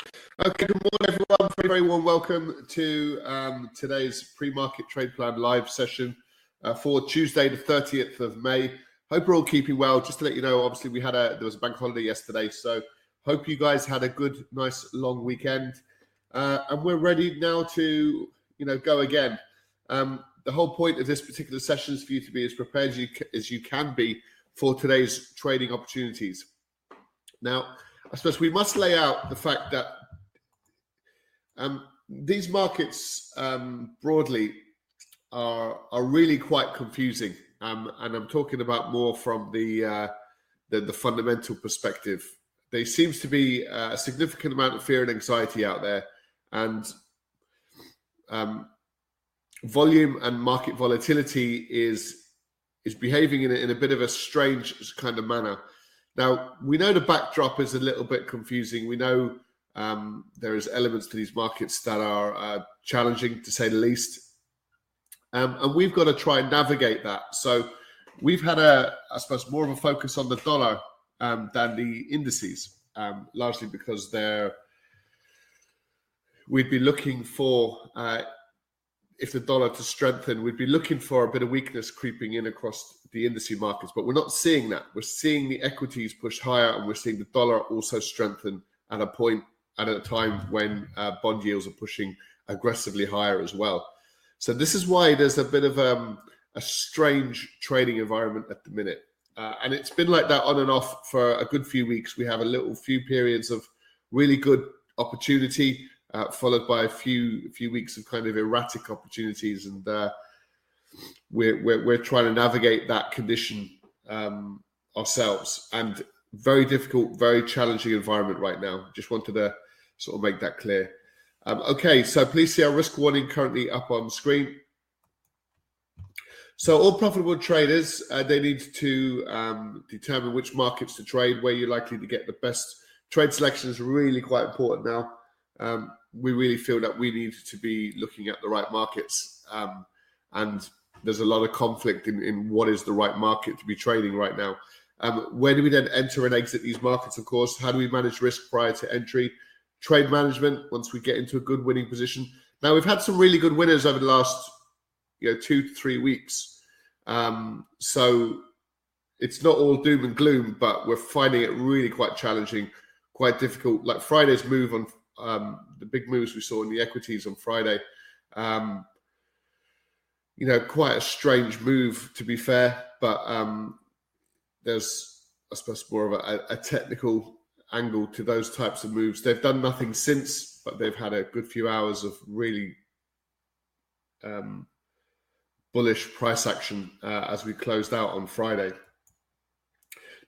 Okay, good morning, everyone. Very, very warm welcome to um, today's pre-market trade plan live session uh, for Tuesday, the 30th of May. Hope you're all keeping well. Just to let you know, obviously we had a there was a bank holiday yesterday, so hope you guys had a good, nice long weekend, uh, and we're ready now to you know go again. Um, the whole point of this particular session is for you to be as prepared as you, as you can be for today's trading opportunities. Now, I suppose we must lay out the fact that um, these markets um, broadly are are really quite confusing, um, and I'm talking about more from the, uh, the, the fundamental perspective. There seems to be a significant amount of fear and anxiety out there, and um, volume and market volatility is is behaving in a, in a bit of a strange kind of manner. Now we know the backdrop is a little bit confusing. We know um, there's elements to these markets that are uh, challenging, to say the least, um, and we've got to try and navigate that. So we've had a, I suppose, more of a focus on the dollar um, than the indices, um, largely because they're. We'd be looking for uh, if the dollar to strengthen, we'd be looking for a bit of weakness creeping in across the industry markets, but we're not seeing that. We're seeing the equities push higher, and we're seeing the dollar also strengthen at a point and at a time when uh, bond yields are pushing aggressively higher as well. So this is why there's a bit of um, a strange trading environment at the minute, uh, and it's been like that on and off for a good few weeks. We have a little few periods of really good opportunity, uh, followed by a few few weeks of kind of erratic opportunities, and uh, we're, we're, we're trying to navigate that condition um, ourselves. And very difficult, very challenging environment right now. Just wanted to sort of make that clear. Um, okay, so please see our risk warning currently up on screen. So all profitable traders, uh, they need to um, determine which markets to trade, where you're likely to get the best trade selection is really quite important now. Um, we really feel that we need to be looking at the right markets, um, and there's a lot of conflict in, in what is the right market to be trading right now. Um, where do we then enter and exit these markets? Of course, how do we manage risk prior to entry? trade management once we get into a good winning position. Now we've had some really good winners over the last you know two to three weeks, um, so it's not all doom and gloom, but we're finding it really quite challenging, quite difficult. Like Friday's move on um, the big moves we saw in the equities on Friday. Um, you know, quite a strange move to be fair, but um, there's, I suppose, more of a, a technical angle to those types of moves. They've done nothing since, but they've had a good few hours of really um, bullish price action uh, as we closed out on Friday.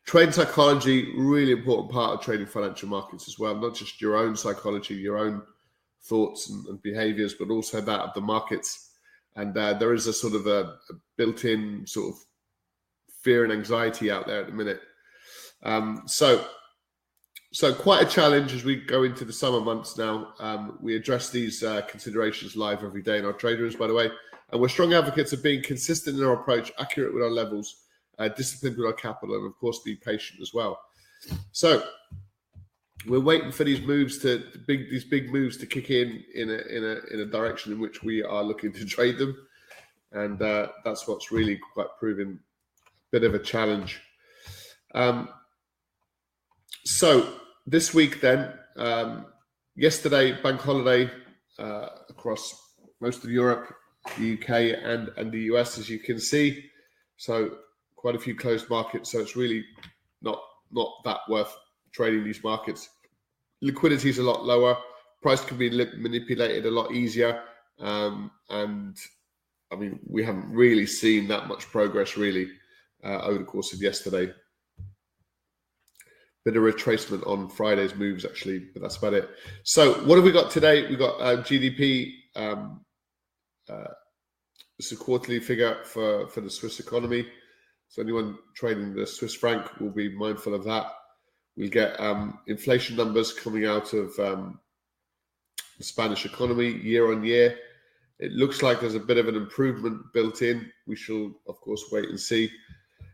Trade psychology, really important part of trading financial markets as well. Not just your own psychology, your own thoughts and, and behaviors, but also that of the markets. And uh, there is a sort of a, a, built-in sort of fear and anxiety out there at the minute. Um, so so quite a challenge as we go into the summer months now. Um, we address these uh, considerations live every day in our trade rooms, by the way, and we're strong advocates of being consistent in our approach, accurate with our levels, uh, disciplined with our capital, and of course, be patient as well. So we're waiting for these moves to big these big moves to kick in in a in a in a direction in which we are looking to trade them, and uh, that's what's really quite proving a bit of a challenge. Um, so this week, then, um, yesterday, bank holiday uh, across most of Europe, the UK, and, and the US, as you can see. So, quite a few closed markets. So, it's really not not that worth trading these markets. Liquidity is a lot lower. Price can be manipulated a lot easier. Um, and I mean, we haven't really seen that much progress really uh, over the course of yesterday bit of retracement on Friday's moves actually, but that's about it. So what have we got today? We got uh, GDP Um, uh, it's a quarterly figure for, for the Swiss economy. So anyone trading the Swiss franc will be mindful of that. We get um, inflation numbers coming out of um, the Spanish economy year on year. It looks like there's a bit of an improvement built in. We shall, of course, wait and see.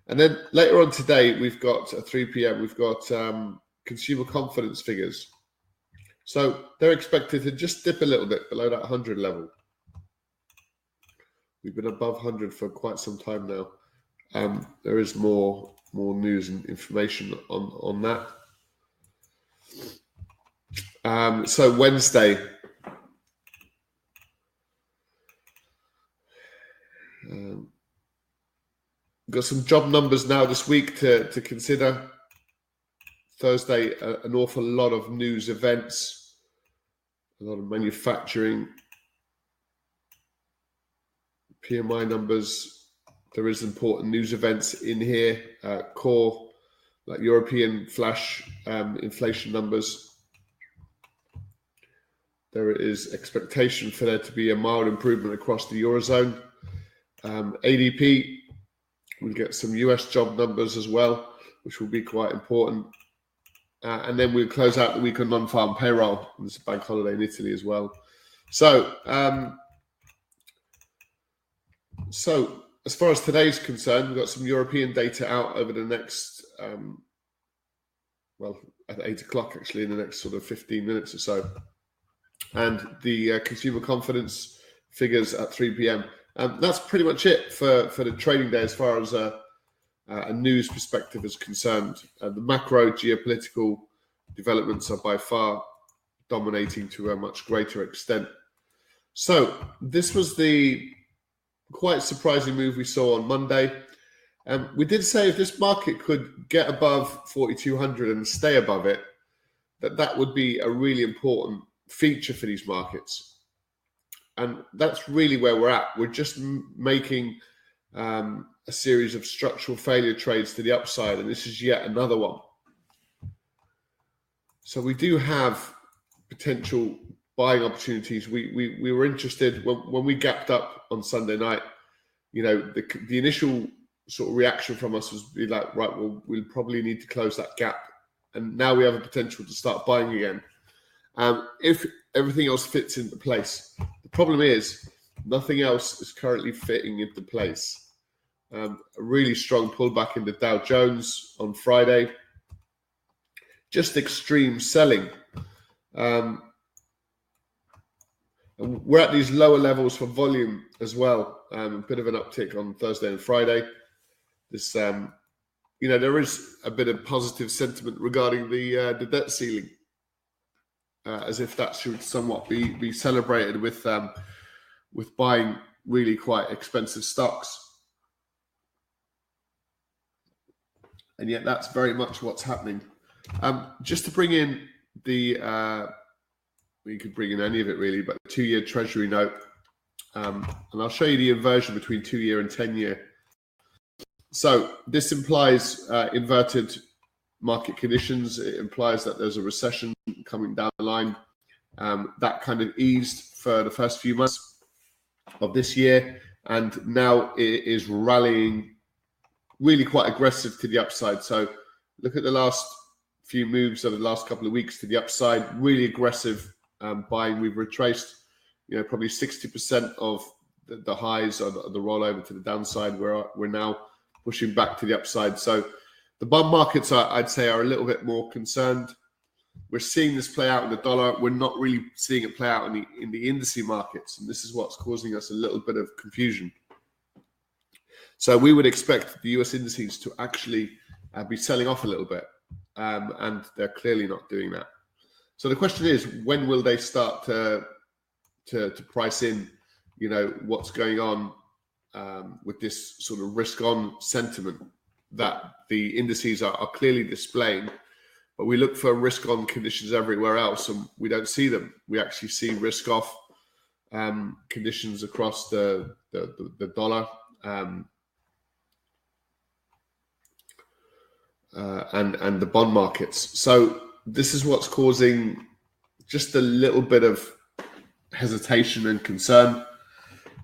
And then later on today, we've got at 3 p.m. We've got um, consumer confidence figures. So they're expected to just dip a little bit below that 100 level. We've been above 100 for quite some time now. Um, there is more more news and information on on that. Um, so Wednesday, um, got some job numbers now this week to to consider. Thursday, an awful lot of news events, a lot of manufacturing, PMI numbers. There is important news events in here, uh, core, like European flash um, inflation numbers. There is expectation for there to be a mild improvement across the eurozone. Um, ADP, we'll get some US job numbers as well, which will be quite important. Uh, and then we'll close out the week on non-farm payroll. There's a bank holiday in Italy as well. So, um, so as far as today's concerned, we've got some European data out over the next, um, well, at eight o'clock actually, in the next sort of 15 minutes or so. And the uh, consumer confidence figures at 3 p.m. Um, that's pretty much it for, for the trading day as far as uh, uh, a news perspective is concerned. Uh, the macro geopolitical developments are by far dominating to a much greater extent. So, this was the quite surprising move we saw on Monday. Um, we did say if this market could get above 4,200 and stay above it, that that would be a really important feature for these markets. And that's really where we're at. We're just m- making um, a series of structural failure trades to the upside, and this is yet another one. So we do have potential buying opportunities. We we, we were interested when, when we gapped up on Sunday night. You know, the the initial sort of reaction from us was be like, right, well, we'll probably need to close that gap, and now we have a potential to start buying again. Um, if everything else fits into place, the problem is nothing else is currently fitting into place. Um, a really strong pullback in the Dow Jones on Friday. Just extreme selling. Um, we're at these lower levels for volume as well. Um, a bit of an uptick on Thursday and Friday. This, um, you know, there is a bit of positive sentiment regarding the uh, the debt ceiling, uh, as if that should somewhat be be celebrated with um, with buying really quite expensive stocks. And yet, that's very much what's happening. Um, just to bring in the uh, you could bring in any of it really, but two year treasury note. Um, and I'll show you the inversion between two year and 10 year. So this implies uh, inverted market conditions. It implies that there's a recession coming down the line. Um, that kind of eased for the first few months of this year. And now it is rallying really quite aggressive to the upside. So look at the last few moves over the last couple of weeks to the upside, really aggressive um, buying. We've retraced, you know, probably 60% of the, the highs or the, the, rollover to the downside. We're, we're now pushing back to the upside. So the bond markets, are, I'd say, are a little bit more concerned. We're seeing this play out in the dollar. We're not really seeing it play out in the in the indice markets, and this is what's causing us a little bit of confusion. So we would expect the US indices to actually uh, be selling off a little bit, um, and they're clearly not doing that. So the question is, when will they start to to, to price in, you know, what's going on um, with this sort of risk-on sentiment that the indices are, are clearly displaying, but we look for risk-on conditions everywhere else, and we don't see them. We actually see risk-off um, conditions across the the, the, the dollar. Um, uh, and and the bond markets. So this is what's causing just a little bit of hesitation and concern.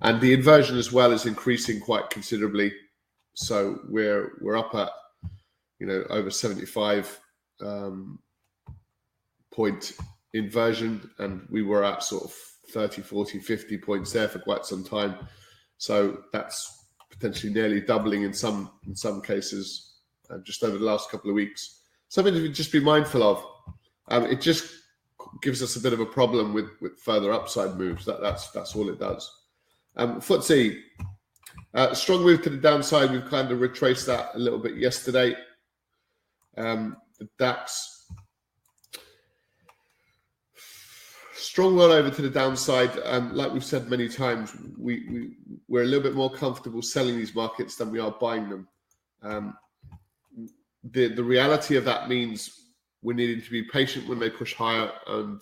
And the inversion as well is increasing quite considerably. So we're we're up at you know over 75 um, point inversion, and we were at sort of 30, 40, 50 points there for quite some time. So that's potentially nearly doubling in some in some cases uh, just over the last couple of weeks. Something to just be mindful of. Um, it just gives us a bit of a problem with with further upside moves. That that's that's all it does. Um, FTSE, uh, strong move to the downside. We've kind of retraced that a little bit yesterday. Um, the DAX strong run over to the downside. Um, like we've said many times, we, we we're a little bit more comfortable selling these markets than we are buying them. Um, the the reality of that means we're needing to be patient when they push higher, and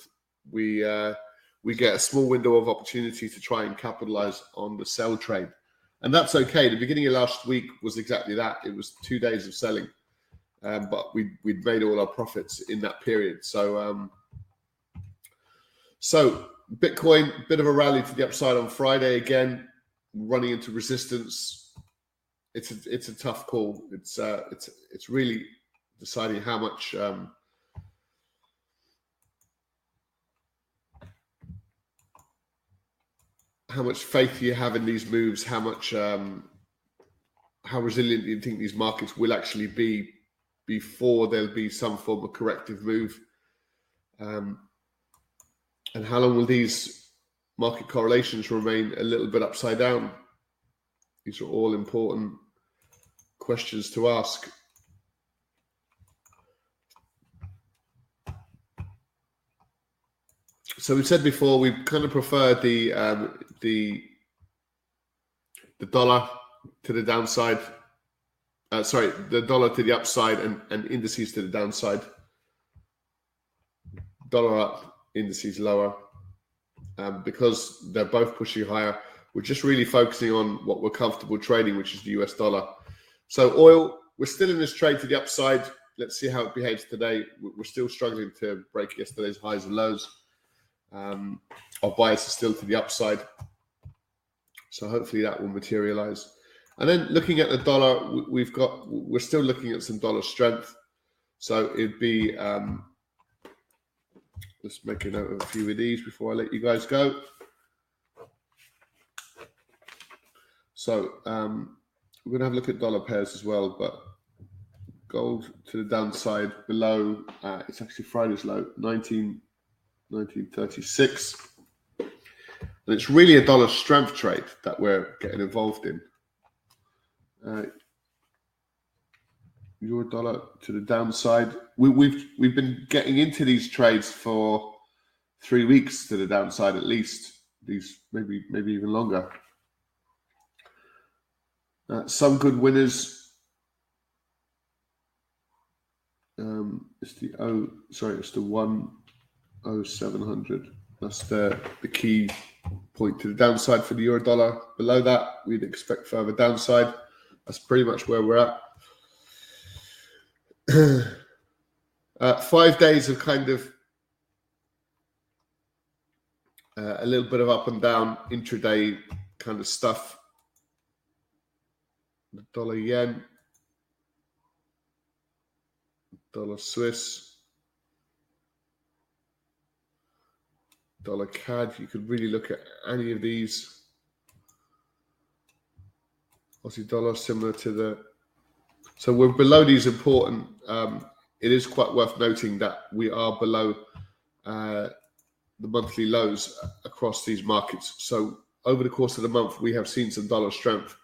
we uh, we get a small window of opportunity to try and capitalize on the sell trade, and that's okay. The beginning of last week was exactly that. It was two days of selling, um, but we we'd made all our profits in that period. So um, so Bitcoin, bit of a rally to the upside on Friday again, running into resistance. It's a it's a tough call. It's uh, it's it's really deciding how much um, how much faith do you have in these moves, how much um, how resilient do you think these markets will actually be before there'll be some form of corrective move, um, and how long will these market correlations remain a little bit upside down? These are all important questions to ask. So we said before we kind of prefer the um, the the dollar to the downside. Uh, sorry, the dollar to the upside and, and indices to the downside. Dollar up, indices lower. Um, because they're both pushing higher, we're just really focusing on what we're comfortable trading, which is the US dollar. So oil, we're still in this trade to the upside. Let's see how it behaves today. We're still struggling to break yesterday's highs and lows. Um, our bias is still to the upside. So hopefully that will materialize. And then looking at the dollar, we've got we're still looking at some dollar strength. So it'd be um, let's make a note of a few of these before I let you guys go. So um, we're going to have a look at dollar pairs as well, but gold to the downside below. Uh, it's actually Friday's low, 19, 1936. And it's really a dollar strength trade that we're getting involved in. Uh, euro dollar to the downside. We, we've we've been getting into these trades for three weeks to the downside at least. These maybe maybe even longer. Uh, some good winners. Um, it's the oh sorry, it's the one oh seven hundred. That's the the key point to the downside for the euro dollar. Below that, we'd expect further downside. That's pretty much where we're at. uh, five days of kind of uh, a little bit of up and down intraday kind of stuff. The dollar yen, dollar Swiss. Dollar CAD. You could really look at any of these. Aussie dollar similar to the. So we're below these important. Um, it is quite worth noting that we are below uh, the monthly lows across these markets. So over the course of the month, we have seen some dollar strength.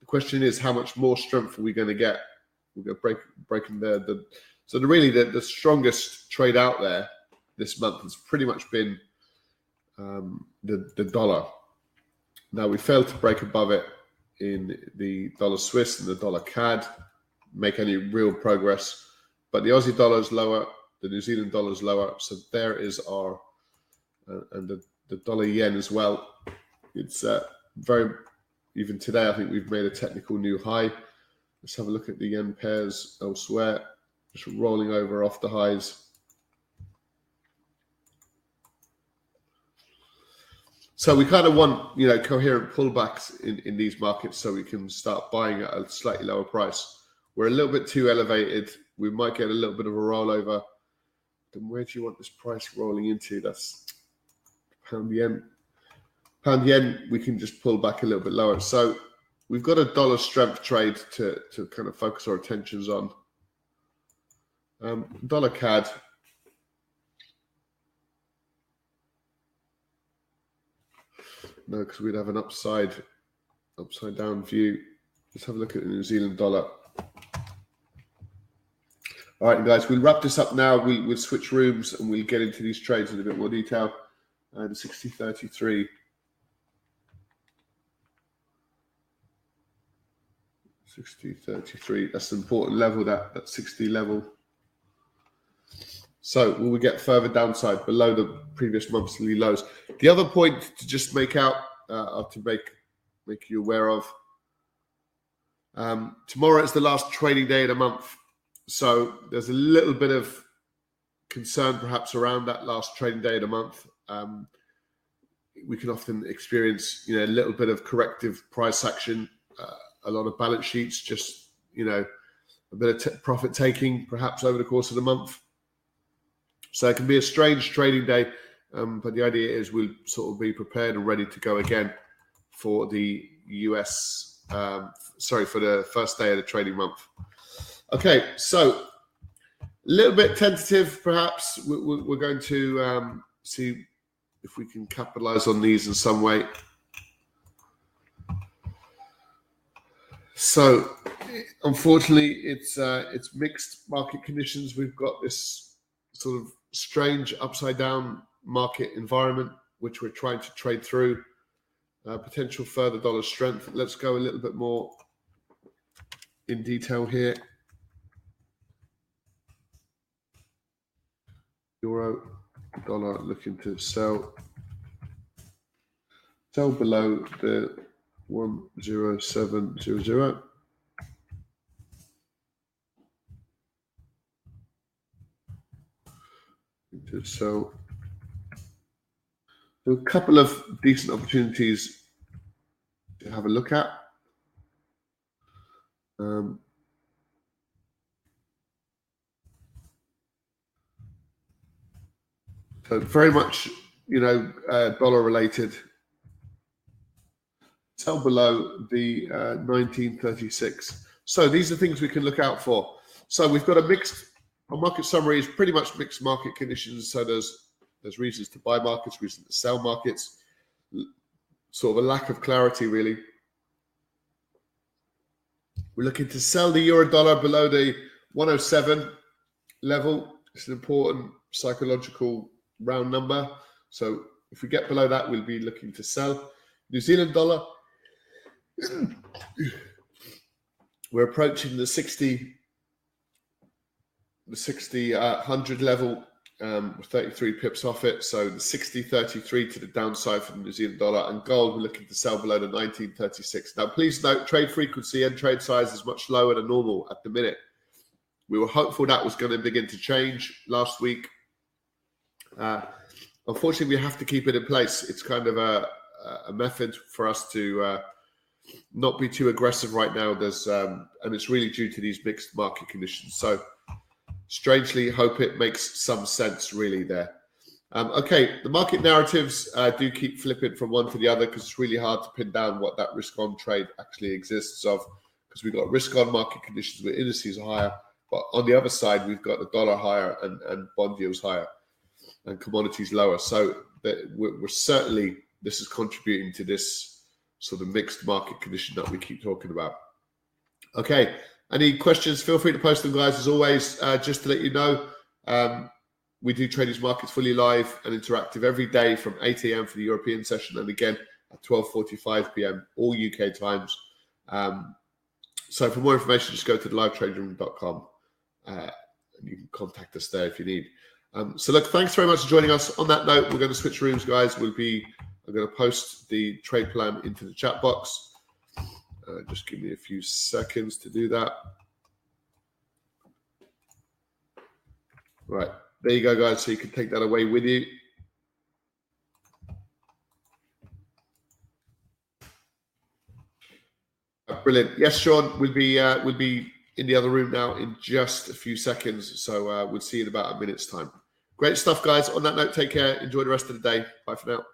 The question is, how much more strength are we going to get? We're going to break breaking the the. So the really the, the strongest trade out there this month has pretty much been um, the, the dollar. Now, we failed to break above it in the dollar Swiss and the dollar CAD, make any real progress. But the Aussie dollar is lower, the New Zealand dollar is lower. So there is our, uh, and the, the dollar yen as well. It's uh, very, even today, I think we've made a technical new high. Let's have a look at the yen pairs elsewhere, just rolling over off the highs. So we kind of want you know coherent pullbacks in, in these markets so we can start buying at a slightly lower price. We're a little bit too elevated. We might get a little bit of a rollover. Then where do you want this price rolling into? That's pound yen. Pound yen, we can just pull back a little bit lower. So we've got a dollar strength trade to, to kind of focus our attentions on. Um, dollar CAD. No, because we'd have an upside, upside down view. Let's have a look at the New Zealand dollar. All right, guys, we'll wrap this up now. We, will switch rooms and we'll get into these trades in a bit more detail. And uh, 6033. 60, 33. That's an important level, that, that 60 level. So will we get further downside below the previous monthly lows? The other point to just make out, uh, to make make you aware of, um, tomorrow is the last trading day in a month. So there's a little bit of concern perhaps around that last trading day in a month. Um, we can often experience, you know, a little bit of corrective price action. Uh, a lot of balance sheets, just you know, a bit of t- profit taking perhaps over the course of the month. So it can be a strange trading day, um, but the idea is we'll sort of be prepared and ready to go again for the US. Um, sorry, for the first day of the trading month. Okay, so a little bit tentative, perhaps. We're, going to um, see if we can capitalize on these in some way. So, unfortunately, it's uh, it's mixed market conditions. We've got this sort of strange upside down market environment which we're trying to trade through. Uh, potential further dollar strength. Let's go a little bit more in detail here. Euro dollar looking to sell sell below the 10700. So, a couple of decent opportunities to have a look at. Um, so very much, you know, uh, dollar related sell below the uh, 1936. So these are things we can look out for. So we've got a mixed, our market summary is pretty much mixed market conditions. So there's there's reasons to buy markets, reasons to sell markets, sort of a lack of clarity really. We're looking to sell the euro dollar below the 107 level. It's an important psychological round number. So if we get below that, we'll be looking to sell. New Zealand dollar we're approaching the 60 the 60 uh, 100 level um, 33 pips off it. So the 60 33 to the downside for the new zealand dollar and gold we're looking to sell below the 1936 now please note trade frequency and trade size is much lower than normal at the minute. We were hopeful that was going to begin to change last week. Uh, unfortunately we have to keep it in place. It's kind of a, a method for us to uh, not be too aggressive right now. There's um, and it's really due to these mixed market conditions. So strangely, hope it makes some sense really there. Um, okay, the market narratives uh, do keep flipping from one to the other because it's really hard to pin down what that risk on trade actually exists of because we've got risk on market conditions where indices are higher, but on the other side we've got the dollar higher and, and bond yields higher and commodities lower. So we're, we're certainly this is contributing to this sort of mixed market condition that we keep talking about. Okay, any questions? Feel free to post them, guys. As always, uh, just to let you know, um, we do traders markets fully live and interactive every day from 8 a.m. for the European session, and again at 12:45 p.m. all UK times. Um, so, for more information, just go to livetraderoom.com uh, and you can contact us there if you need. Um, so, look, thanks very much for joining us. On that note, we're going to switch rooms, guys. We'll be I'm going to post the trade plan into the chat box. Uh, just give me a few seconds to do that. Right. There you go, guys. So you can take that away with you. Uh, brilliant. Yes, Sean, we'll be uh, we'll be in the other room now in just a few seconds. So uh, we'll see you in about a minute's time. Great stuff, guys. On that note, take care. Enjoy the rest of the day. Bye for now.